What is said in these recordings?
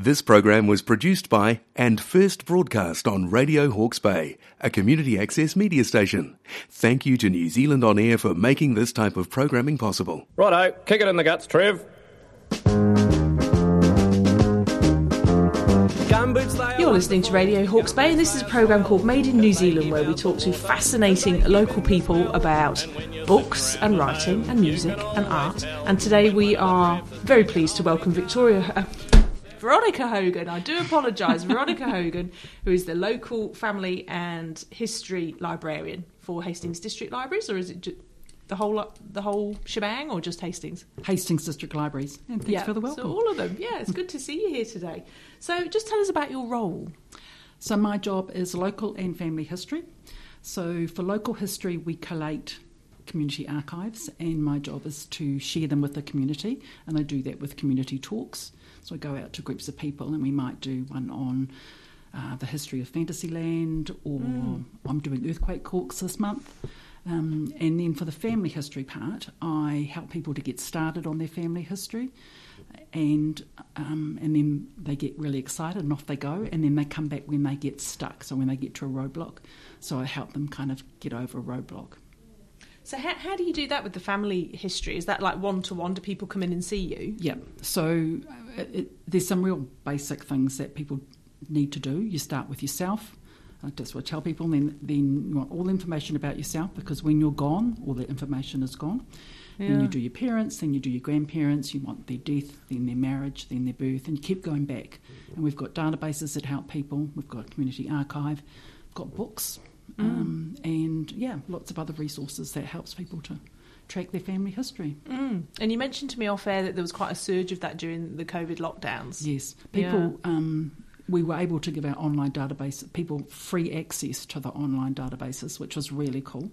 This program was produced by and first broadcast on Radio Hawke's Bay, a community access media station. Thank you to New Zealand On Air for making this type of programming possible. Righto, kick it in the guts, Trev. You're listening to Radio Hawke's Bay, and this is a programme called Made in New Zealand where we talk to fascinating local people about books and writing and music and art. And today we are very pleased to welcome Victoria. Uh, Veronica Hogan, I do apologise, Veronica Hogan, who is the local family and history librarian for Hastings District Libraries, or is it ju- the whole the whole shebang, or just Hastings? Hastings District Libraries. And thanks for the welcome. So all of them. Yeah, it's good to see you here today. So just tell us about your role. So my job is local and family history. So for local history, we collate community archives, and my job is to share them with the community, and I do that with community talks. So I go out to groups of people, and we might do one on uh, the history of Fantasyland, or I'm doing earthquake talks this month. Um, and then for the family history part, I help people to get started on their family history, and um, and then they get really excited and off they go, and then they come back when they get stuck. So when they get to a roadblock, so I help them kind of get over a roadblock. So how, how do you do that with the family history? Is that like one to one? Do people come in and see you? Yeah. So uh, it, there's some real basic things that people need to do. You start with yourself. I just want to tell people. Then, then you want all the information about yourself because when you're gone, all the information is gone. Yeah. Then you do your parents. Then you do your grandparents. You want their death, then their marriage, then their birth, and you keep going back. And we've got databases that help people. We've got a community archive. We've got books, um, and yeah, lots of other resources that helps people to track their family history. Mm. And you mentioned to me off air that there was quite a surge of that during the COVID lockdowns. Yes, people. Um, we were able to give our online database people free access to the online databases, which was really cool.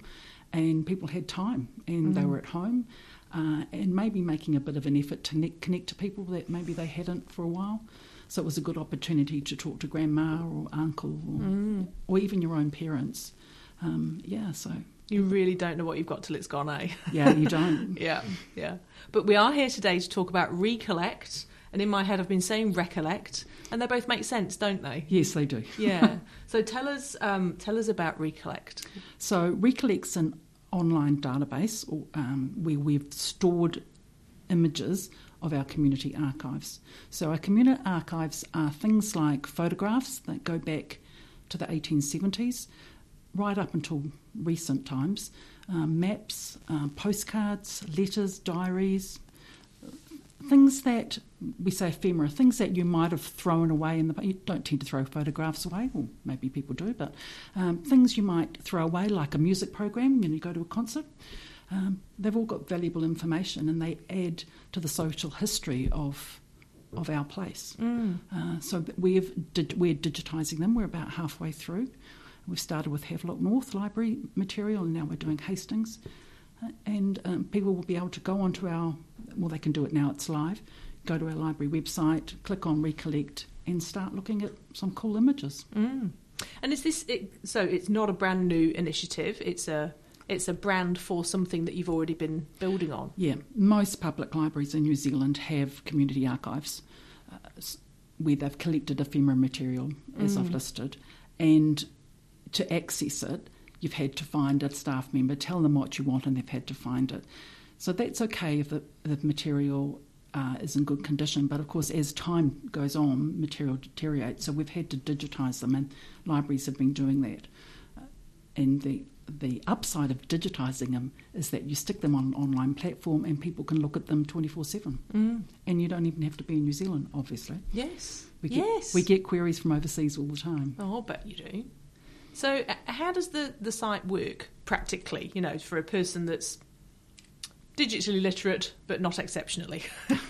And people had time, and they were at home, uh, and maybe making a bit of an effort to connect, connect to people that maybe they hadn't for a while. So it was a good opportunity to talk to grandma or uncle, or, or even your own parents. Um, yeah, so You really don't know what you've got till it's gone, eh? yeah, you don't. yeah, yeah. But we are here today to talk about recollect. And in my head, I've been saying recollect, and they both make sense, don't they? yes, they do. Yeah. so tell us, um, tell us about recollect. So Recollect's an online database or, um, where we've stored images of our community archives. So our community archives are things like photographs that go back to the 1870s, right up until recent times, um, maps, um, postcards, letters, diaries, things that we say ephemera, things that you might have thrown away in the. You don't tend to throw photographs away, well maybe people do, but um, things you might throw away, like a music program when you go to a concert. Um, they've all got valuable information, and they add to the social history of of our place. Uh, so we've we're digitising them. We're about halfway through. We've started with Havelock North Library material, and now we're doing Hastings. Uh, and um, people will be able to go onto our, well, they can do it now, it's live, go to our library website, click on Recollect, and start looking at some cool images. Mm. And is this it, so? It's not a brand new initiative. It's a it's a brand for something that you've already been building on. Yeah, most public libraries in New Zealand have community archives uh, where they've collected ephemera material, as I've listed, and to access it, you've had to find a staff member, tell them what you want, and they've had to find it. So that's okay if the, the material uh, is in good condition, but of course, as time goes on, material deteriorates. So we've had to digitise them, and libraries have been doing that. Uh, and the the upside of digitising them is that you stick them on an online platform and people can look at them 24 7. Mm. And you don't even have to be in New Zealand, obviously. Yes. We get, yes. We get queries from overseas all the time. Oh, I bet you do. So, uh, how does the, the site work practically? You know, for a person that's digitally literate but not exceptionally.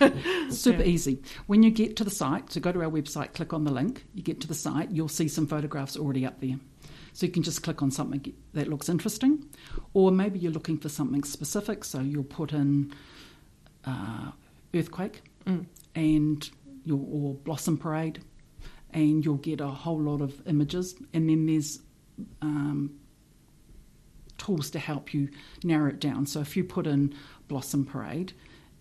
Super Yeah. easy. When you get to the site, so go to our website, click on the link, you get to the site, you'll see some photographs already up there. So you can just click on something that looks interesting, or maybe you're looking for something specific, so you'll put in uh, earthquake Mm. and your or blossom parade, and you'll get a whole lot of images. And then there's um, tools to help you narrow it down. So if you put in blossom parade,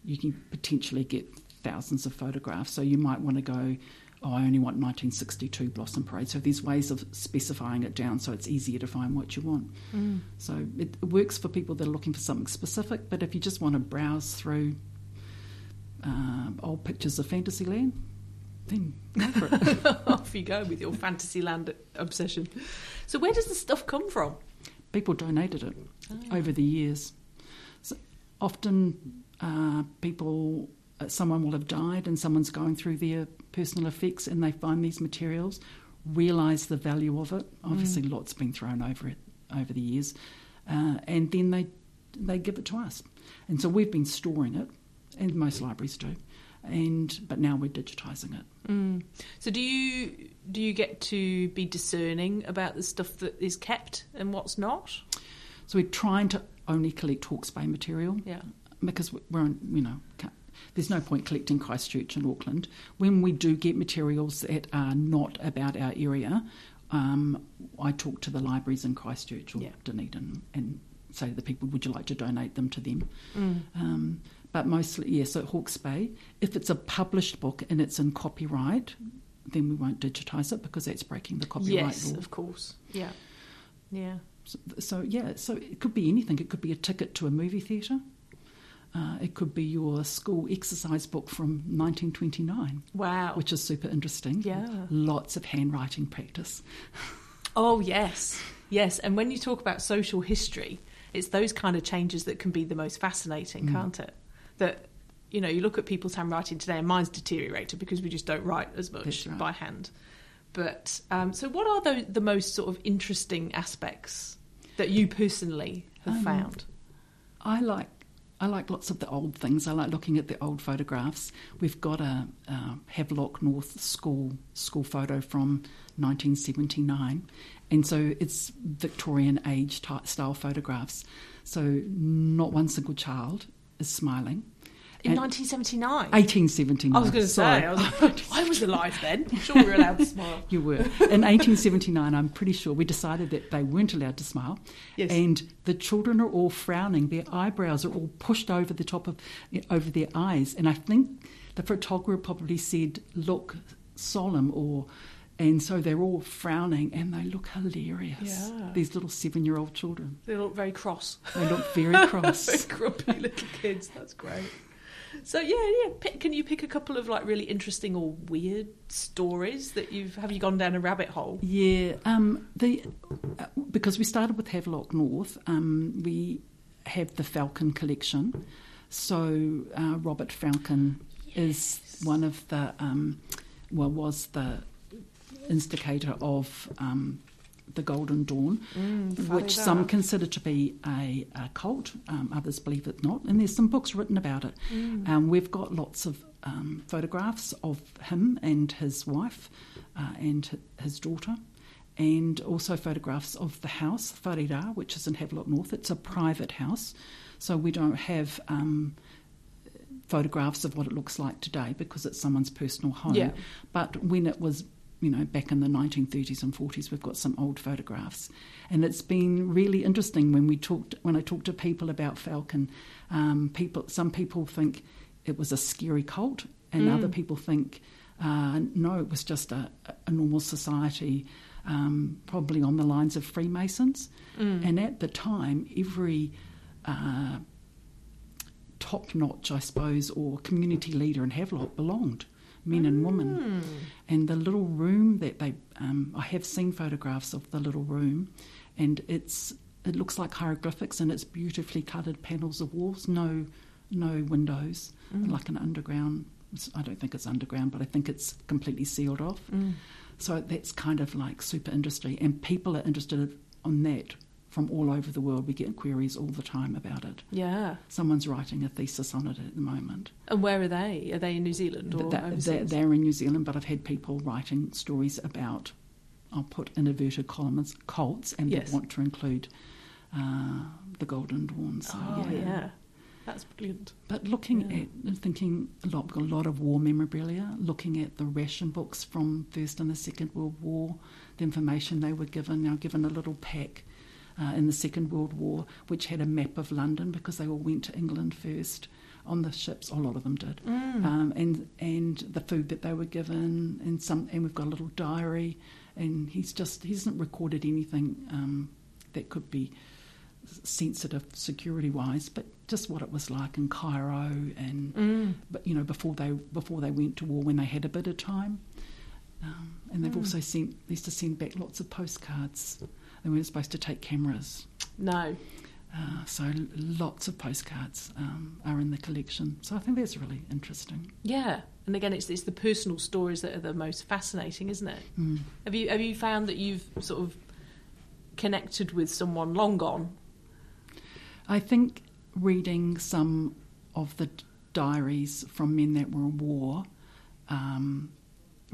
you can potentially get thousands of photographs. So you might want to go oh, I only want 1962 Blossom Parade. So there's ways of specifying it down so it's easier to find what you want. Mm. So it, works for people that are looking for something specific, but if you just want to browse through uh, old pictures of Fantasyland, then go for it. Off you go with your Fantasyland obsession. So, where does the stuff come from? people donated it over the years. So often, uh, people, someone will have died, and someone's going through their personal effects, and they find these materials, realise the value of it. Obviously, lots been thrown over it over the years, uh, and then they they give it to us, and so we've been storing it, and most libraries do, and but now we're digitising it. Mm. So, do you do you get to be discerning about the stuff that is kept and what's not? So we're trying to only collect Hawke's Bay material. Yeah. because we're on, you know, there's no point collecting Christchurch and Auckland. When we do get materials that are not about our area, um, I talk to the libraries in Christchurch or Yeah. Dunedin and say to the people, would you like to donate them to them? Mm. Um, but mostly, yes, at Hawke's Bay. If it's a published book and it's in copyright, then we won't digitise it because that's breaking the copyright Yes, law. of course. Yeah. Yeah. So, so yeah, so it could be anything. It could be a ticket to a movie theatre. Uh, it could be your school exercise book from 1929, Wow. which is super interesting. Yeah. Lots of handwriting practice. Oh, yes. Yes. And when you talk about social history, it's those kind of changes that can be the most fascinating, can't it? That, you know, you look at people's handwriting today and mine's deteriorated because we just don't write as much right. by hand. But um, so, what are the, the most sort of interesting aspects that you personally have Um, found? I like I like lots of the old things. I like looking at the old photographs. We've got a, uh Havelock North school school photo from 1979, and so it's Victorian age type style photographs. So not one single child is smiling. In And- 1979? 1879. I was going to say. I was, like, I was alive then. I'm sure we were allowed to smile. You were. In 1879, I'm pretty sure we decided that they weren't allowed to smile. Yes. And the children are all frowning. Their eyebrows are all pushed over the top of, over their eyes. And I think the photographer probably said, look solemn or. And so they're all frowning and they look hilarious. Yeah. These little seven year old children. They look very cross. They look very cross. Very grumpy little kids. That's great. So yeah, yeah. Pick, can you pick a couple of like really interesting or weird stories that you've have you gone down a rabbit hole? Yeah, um, the uh, because we started with Havelock North, um, we have the Felkin collection. So uh, Robert Felkin is one of the um, well was the instigator of um, the Golden Dawn, which Whare some consider to be a, a cult, um, others believe it not. And there's some books written about it. Um, we've got lots of um, photographs of him and his wife uh, and his daughter. And also photographs of the house, Whare Ra, which is in Havelock North. It's a private house, so we don't have um, photographs of what it looks like today because it's someone's personal home. Yeah. But when it was, you know, back in the 1930s and 40s, we've got some old photographs, and it's been really interesting when we talked when I talk to people about Felkin. Um, people, some people think it was a scary cult, and other people think uh, no, it was just a, a normal society. Um, probably on the lines of Freemasons, and at the time, every uh, top notch, I suppose, or community leader in Havelock belonged, men and women. Hmm. And the little room that they, um, I have seen photographs of the little room, and it's it looks like hieroglyphics, and it's beautifully coloured panels of walls, no no windows, hmm. like an underground. I don't think it's underground, but I think it's completely sealed off. Hmm. So that's kind of like super industry, and people are interested on that from all over the world. We get queries all the time about it. Yeah. Someone's writing a thesis on it at the moment. And where are they? Are they in New Zealand or that- overseas? they're, in New Zealand, but I've had people writing stories about, I'll put in inverted columns, cults, and Yes. they want to include uh, the Golden Dawn. So, oh yeah. That's brilliant. But looking Yeah. at and thinking a lot, got a lot of war memorabilia, looking at the ration books from First and the Second World War, the information they were given. Now given a little pack uh, in the Second World War, which had a map of London because they all went to England first. on the ships. A lot of them did, um, and and the food that they were given, and some, and we've got a little diary, and he's just he hasn't recorded anything um, that could be sensitive security wise, but just what it was like in Cairo and but you know before they before they went to war when they had a bit of time. Um, and they've also sent they used to send back lots of postcards. They weren't supposed to take cameras, No. uh, so lots of postcards um, are in the collection. So I think that's really interesting. Yeah. And again, it's, it's the personal stories that are the most fascinating, isn't it? Mm. Have you have you found that you've sort of connected with someone long gone? I think reading some of the diaries from men that were in war um,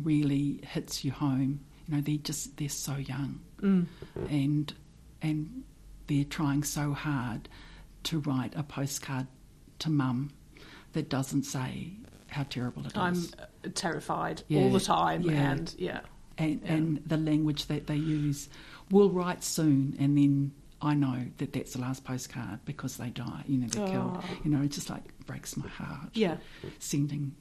really hits you home. You know, they just they're so young, and and they're trying so hard to write a postcard to mum that doesn't say how terrible it is. I'm uh, terrified Yeah, all the time, yeah. and yeah, and, Yeah. and the language that they use. We'll write soon, and then I know that that's the last postcard because they die. You know, they're killed. Oh. You know, it just like breaks my heart. yeah, sending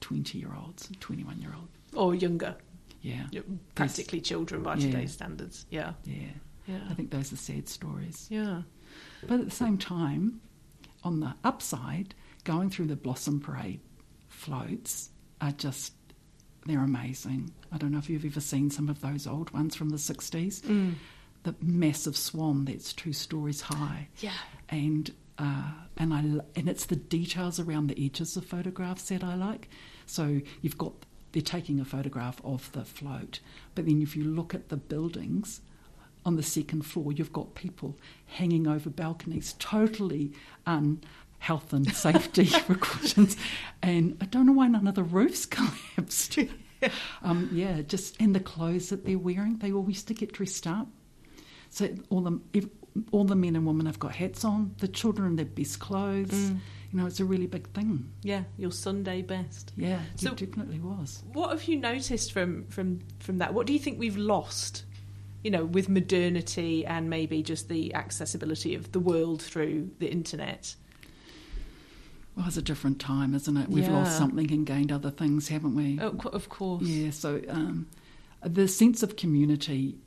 twenty-year-olds, twenty-one-year-old. or younger, Yeah, You're practically children by Yeah. today's standards. Yeah, yeah. yeah, I think those are sad stories. yeah. But at the same time, on the upside, going through the Blossom Parade floats are just, they're amazing. I don't know if you've ever seen some of those old ones from the 60s. Mm. The massive swan that's two stories high. Yeah. And uh, and I and it's the details around the edges of photographs that I like. So you've got they're taking a photograph of the float, but then if you look at the buildings on the second floor, you've got people hanging over balconies, totally un health and safety precautions. And I don't know why none of the roofs collapsed. um, yeah, just and the clothes that they're wearing, they all used to get dressed up. So all the all the men and women have got hats on. The children in their best clothes. Mm. You know, it's a really big thing. Yeah, your Sunday best. Yeah, So- it definitely was. What have you noticed from from from that? What do you think we've lost? You know, with modernity and maybe just the accessibility of the world through the internet. Well, it's a different time, isn't it? We've Yeah. lost something and gained other things, haven't we? Oh, of course. Yeah, so um, the sense of community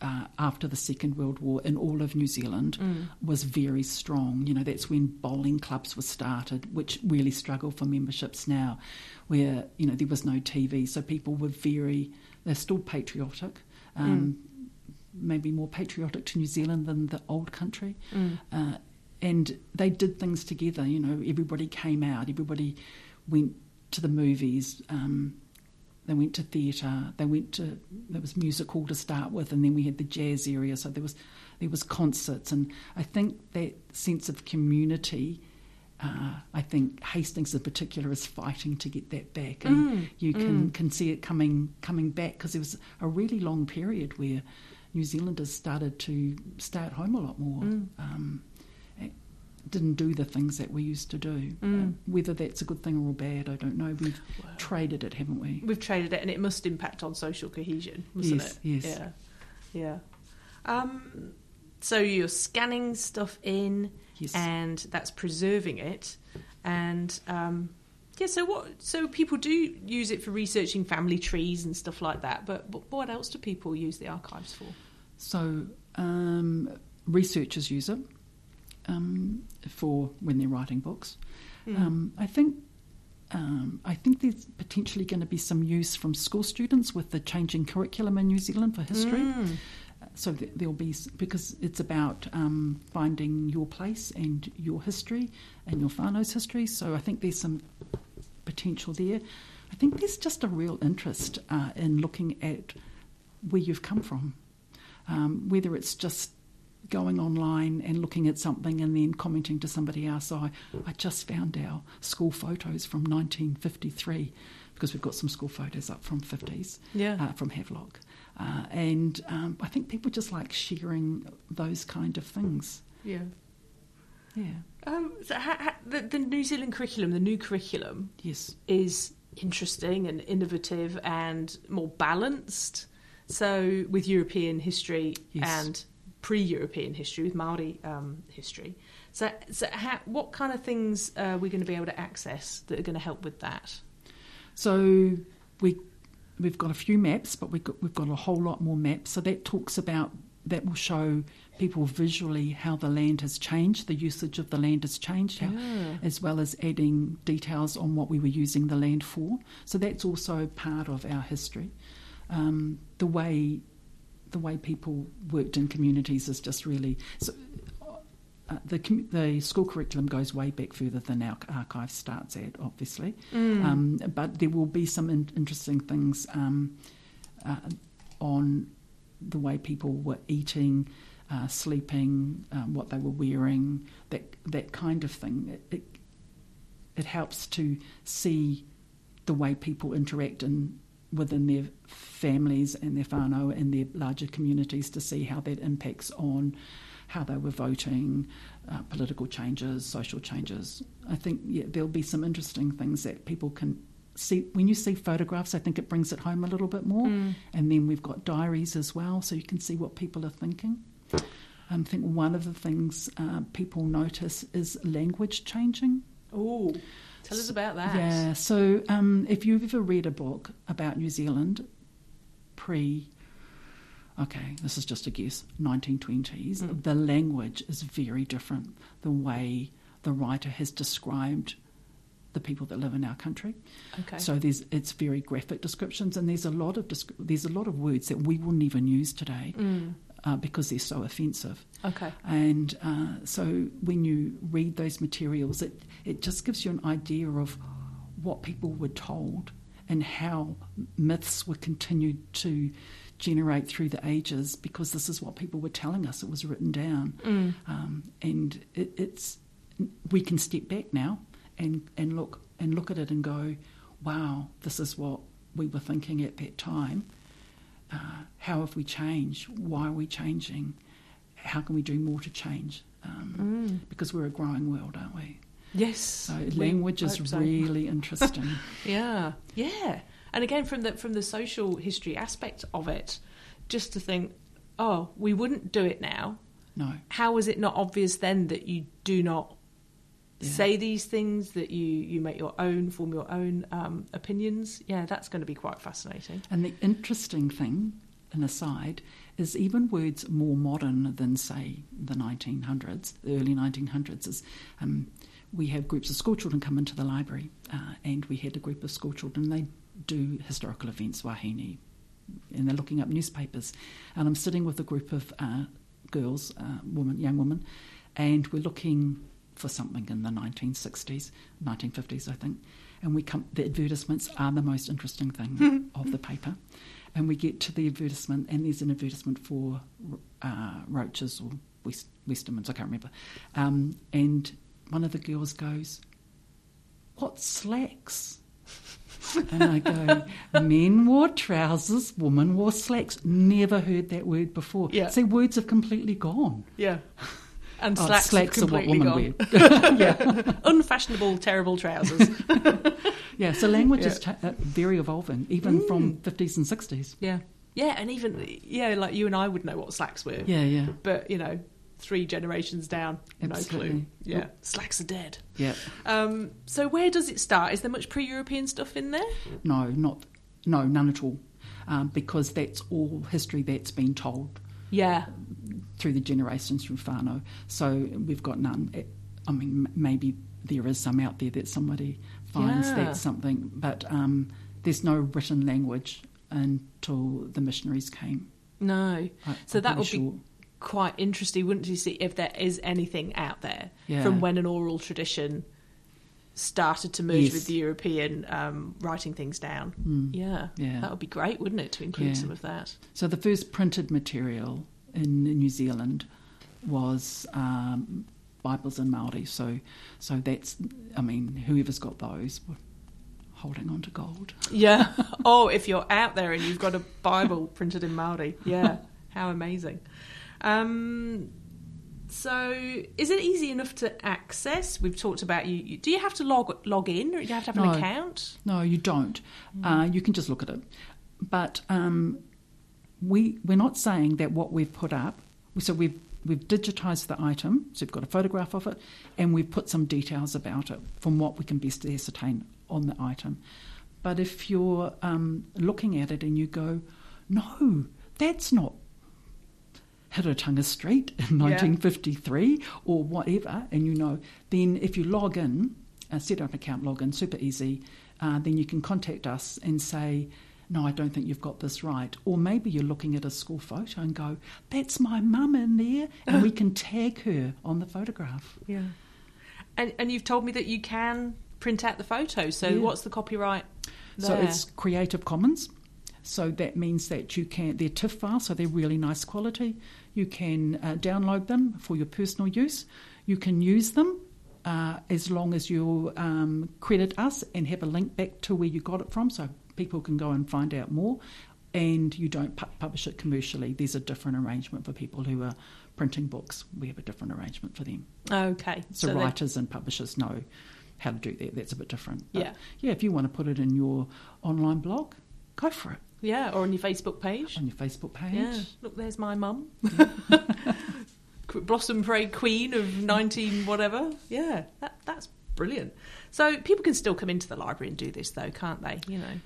uh, after the Second World War in all of New Zealand was very strong. You know, that's when bowling clubs were started, which really struggle for memberships now, where, you know, there was no TV, so people were very, they're still patriotic. Um, Maybe more patriotic to New Zealand than the old country. Uh, and they did things together. You know, everybody came out. Everybody went to the movies. Um, they went to theatre. They went to there was music hall to start with, and then we had the jazz area. So there was there was concerts, and I think that sense of community. Uh, I think Hastings in particular is fighting to get that back, and you can, can see it coming coming back because there was a really long period where New Zealanders started to stay at home a lot more. Um, eh, didn't do the things that we used to do. Uh, whether that's a good thing or a bad, I don't know. We've traded it, haven't we? We've traded it, and it must impact on social cohesion, mustn't Yes, it? yes. Yeah, yeah. Um, so you're scanning stuff in, Yes. and that's preserving it, and um, yeah. So what? So people do use it for researching family trees and stuff like that. But, but what else do people use the archives for? So um, researchers use it um, for when they're writing books. Um, I think. Um, I think there's potentially going to be some use from school students with the changing curriculum in New Zealand for history. So th- there'll be because it's about um, finding your place and your history and your whānau's history. So I think there's some potential there. I think there's just a real interest uh, in looking at where you've come from, um, whether it's just going online and looking at something and then commenting to somebody else. I, I just found our school photos from 1953 because we've got some school photos up from 50s Yeah. uh, from Havelock. Uh, and um, I think people just like sharing those kind of things. Yeah. Yeah. Um, so ha- ha- the, the New Zealand curriculum, the new curriculum, Yes. is interesting and innovative and more balanced. So with European history Yes. and pre-European history, with Maori um, history. So, so how, what kind of things are we going to be able to access that are going to help with that? So we we've got a few maps, but we've got, we've got a whole lot more maps. So that talks about that will show people visually how the land has changed, the usage of the land has changed, how, as well as adding details on what we were using the land for. So that's also part of our history. Um, the way the way people worked in communities is just really so, uh, the the school curriculum goes way back further than our archive starts at, obviously. Um, but there will be some in- interesting things um, uh, on the way people were eating, uh, sleeping, um, what they were wearing, that that kind of thing. It, it, it helps to see the way people interact in within their families and their whānau and their larger communities to see how that impacts on how they were voting, uh, political changes, social changes. I think yeah, there'll be some interesting things that people can see. When you see photographs, I think it brings it home a little bit more. And then we've got diaries as well, so you can see what people are thinking. I think one of the things uh, people notice is language changing. Oh, tell us about that. Yeah, so um, if you've ever read a book about New Zealand pre, okay, this is just a guess, 1920s, Mm. the language is very different. The way the writer has described the people that live in our country. Okay. So there's it's very graphic descriptions, and there's a lot of there's a lot of words that we wouldn't even use today Mm. Uh, because they're so offensive. Okay. And uh, so when you read those materials, it, it just gives you an idea of what people were told and how myths were continued to generate through the ages because this is what people were telling us. It was written down. Um, and it, it's we can step back now and, and look and look at it and go, wow, this is what we were thinking at that time. Uh, how have we changed? Why are we changing? How can we do more to change? Um, Because we're a growing world, aren't we? Yes. So language is so. really interesting. Yeah, yeah. And again, from the from the social history aspect of it, just to think, oh, we wouldn't do it now. no, How is it not obvious then that you do not Yeah. say these things? That you you make your own, form your own um, opinions? Yeah, that's going to be quite fascinating. And the interesting thing, an aside, is even words more modern than, say, the 1900s, the early 1900s, is um, we have groups of school children come into the library, uh, and we had a group of school children, they do historical events, wahine, and they're looking up newspapers. And I'm sitting with a group of uh, girls, uh, women, young women, and we're looking for something in the 1960s, 1950s, I think. And we come, the advertisements are the most interesting thing of the paper. And we get to the advertisement, and there's an advertisement for uh, Roach's or West, Westermans, I can't remember. Um, and one of the girls goes, What slacks? and I go, men wore trousers, women wore slacks. Never heard that word before. Yeah. See, words have completely gone. Yeah. And Oh, slacks, slacks are what women gone. wear. Yeah. Unfashionable, terrible trousers. Yeah, so language Yeah. is cha- uh, very evolving, even from 50s and 60s. yeah. Yeah, and even yeah, like you and I would know what slacks were. Yeah, yeah, But you know, three generations down, no clue. Absolutely. Yeah, slacks are dead. yeah. Um, so where does it start? Is there much pre-European stuff in there? No, not no, none at all, um, because that's all history that's been told Yeah, through the generations through whānau, So we've got none. It- I mean, maybe there is some out there that somebody finds Yeah. that's something, but um, there's no written language until the missionaries came. no. I- so I'm that would pretty be quite interesting, wouldn't you? See if there is anything out there Yeah. from when an oral tradition started to merge Yes. with the European um, writing things down. Yeah, Yeah. that would be great, wouldn't it, to include Yeah. some of that? So the first printed material in New Zealand was um, Bibles in Maori. So, so that's I mean, whoever's got those were holding on to gold. Yeah. oh, if you're out there and you've got a Bible printed in Maori, yeah, how amazing. Um, so, is it easy enough to access? We've talked about you. you- Do you have to log log in, or do you have to have No. an account? No, you don't. Uh, you can just look at it. But um, we we're not saying that what we've put up. So we've we've digitised the item, so we've got a photograph of it, and we've put some details about it from what we can best ascertain on the item. But if you're um, looking at it and you go, no, that's not Heretaunga Street in 1953 or whatever, and you know, then if you log in, uh, set up an account, log in, super easy, uh, then you can contact us and say, no, I don't think you've got this right. Or maybe you're looking at a school photo and go, that's my mum in there, and we can tag her on the photograph. Yeah. And and you've told me that you can print out the photo. So Yeah. what's the copyright? So it's Creative Commons. So that means that you can, they're TIFF files, so they're really nice quality. You can uh, download them for your personal use. You can use them uh, as long as you um, credit us and have a link back to where you got it from so people can go and find out more. And you don't pu- publish it commercially. There's a different arrangement for people who are printing books. We have a different arrangement for them. okay. So, then- writers and publishers know how to do that. That's a bit different. But Yeah. yeah. If you want to put it in your online blog, go for it yeah, or on your Facebook page. on your Facebook page. Yeah. Look, there's my mum. Blossom Parade Queen of 19 whatever. Yeah, that, that's brilliant. So people can still come into the library and do this though, can't they? You know,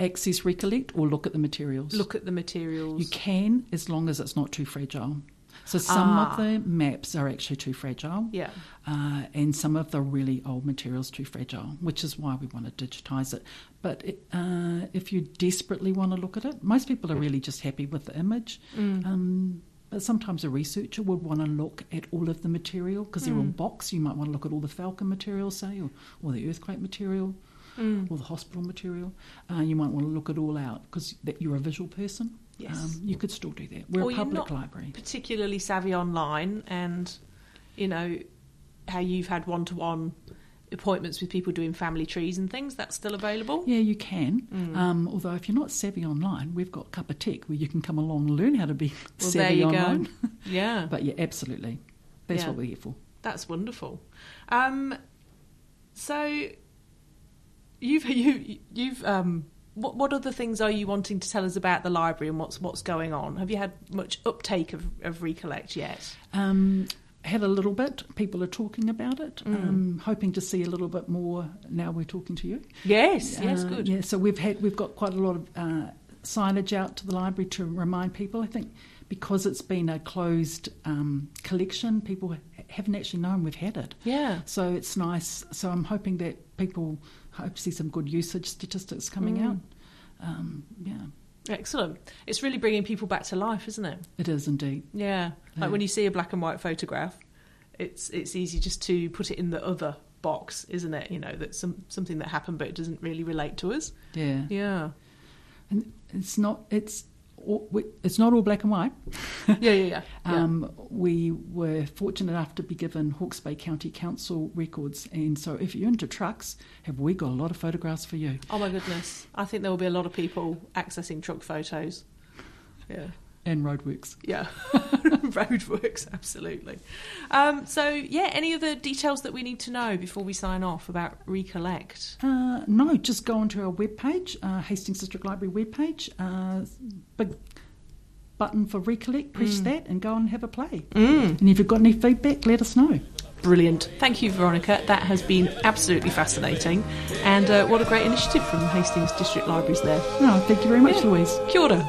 Access, recollect, or look at the materials. look at the materials. You can, as long as it's not too fragile. So some Ah. of the maps are actually too fragile. Yeah. Uh, and some of the really old materials too fragile, which is why we want to digitise it. But it, uh, if you desperately want to look at it, most people are really just happy with the image. Mm. Um, but sometimes a researcher would want to look at all of the material because they're all Mm. box. You might want to look at all the Felkin material, say, or, or the earthquake material, Mm. or the hospital material. Uh, you might want to look it all out because that you're a visual person. Yes. Um, you could still do that. We're Or a public library. particularly savvy online and you know how you've had one-to-one appointments with people doing family trees and things that's still available Yeah, you can. Mm. Um, although if you're not savvy online, we've got Cup of Tech where you can come along and learn how to be well savvy there you online. go yeah But yeah, absolutely. That's Yeah. what we're here for. that's wonderful um so you've you you've um what what other things are you wanting to tell us about the library and what's what's going on have you had much uptake of, of recollect yet Um, had a little bit. People are talking about it. Mm. Um, hoping to see a little bit more now we're talking to you. yes yes Uh, good Yeah, so we've had we've got quite a lot of uh, signage out to the library to remind people. I think because it's been a closed um, collection, people haven't actually known we've had it. yeah So it's nice. So I'm hoping that people hope to see some good usage statistics coming Mm. out. Um, yeah, excellent it's really bringing people back to life isn't it it is indeed. Yeah, like Yeah. when you see a black and white photograph, it's it's easy just to put it in the other box, isn't it? You know, that's some something that happened, but it doesn't really relate to us. Yeah, Yeah, and it's not. It's all, we- it's not all black and white. yeah, yeah, yeah. yeah. Um, we were fortunate enough to be given Hawke's Bay County Council records, and so if you're into trucks, have we got a lot of photographs for you? oh my goodness, I think there will be a lot of people accessing truck photos. Yeah. And roadworks. Yeah, roadworks, absolutely. Um, so, yeah, any other details that we need to know before we sign off about Recollect? Uh, no, just go onto our webpage, uh, Hastings District Library webpage. Uh, big button for recollect. Press that and go and have a play. Mm. And if you've got any feedback, let us know. Brilliant. Thank you, Veronica. That has been absolutely fascinating. And uh, what a great initiative from Hastings District Libraries there. No, thank you very much, Yeah. Louise. Kia ora.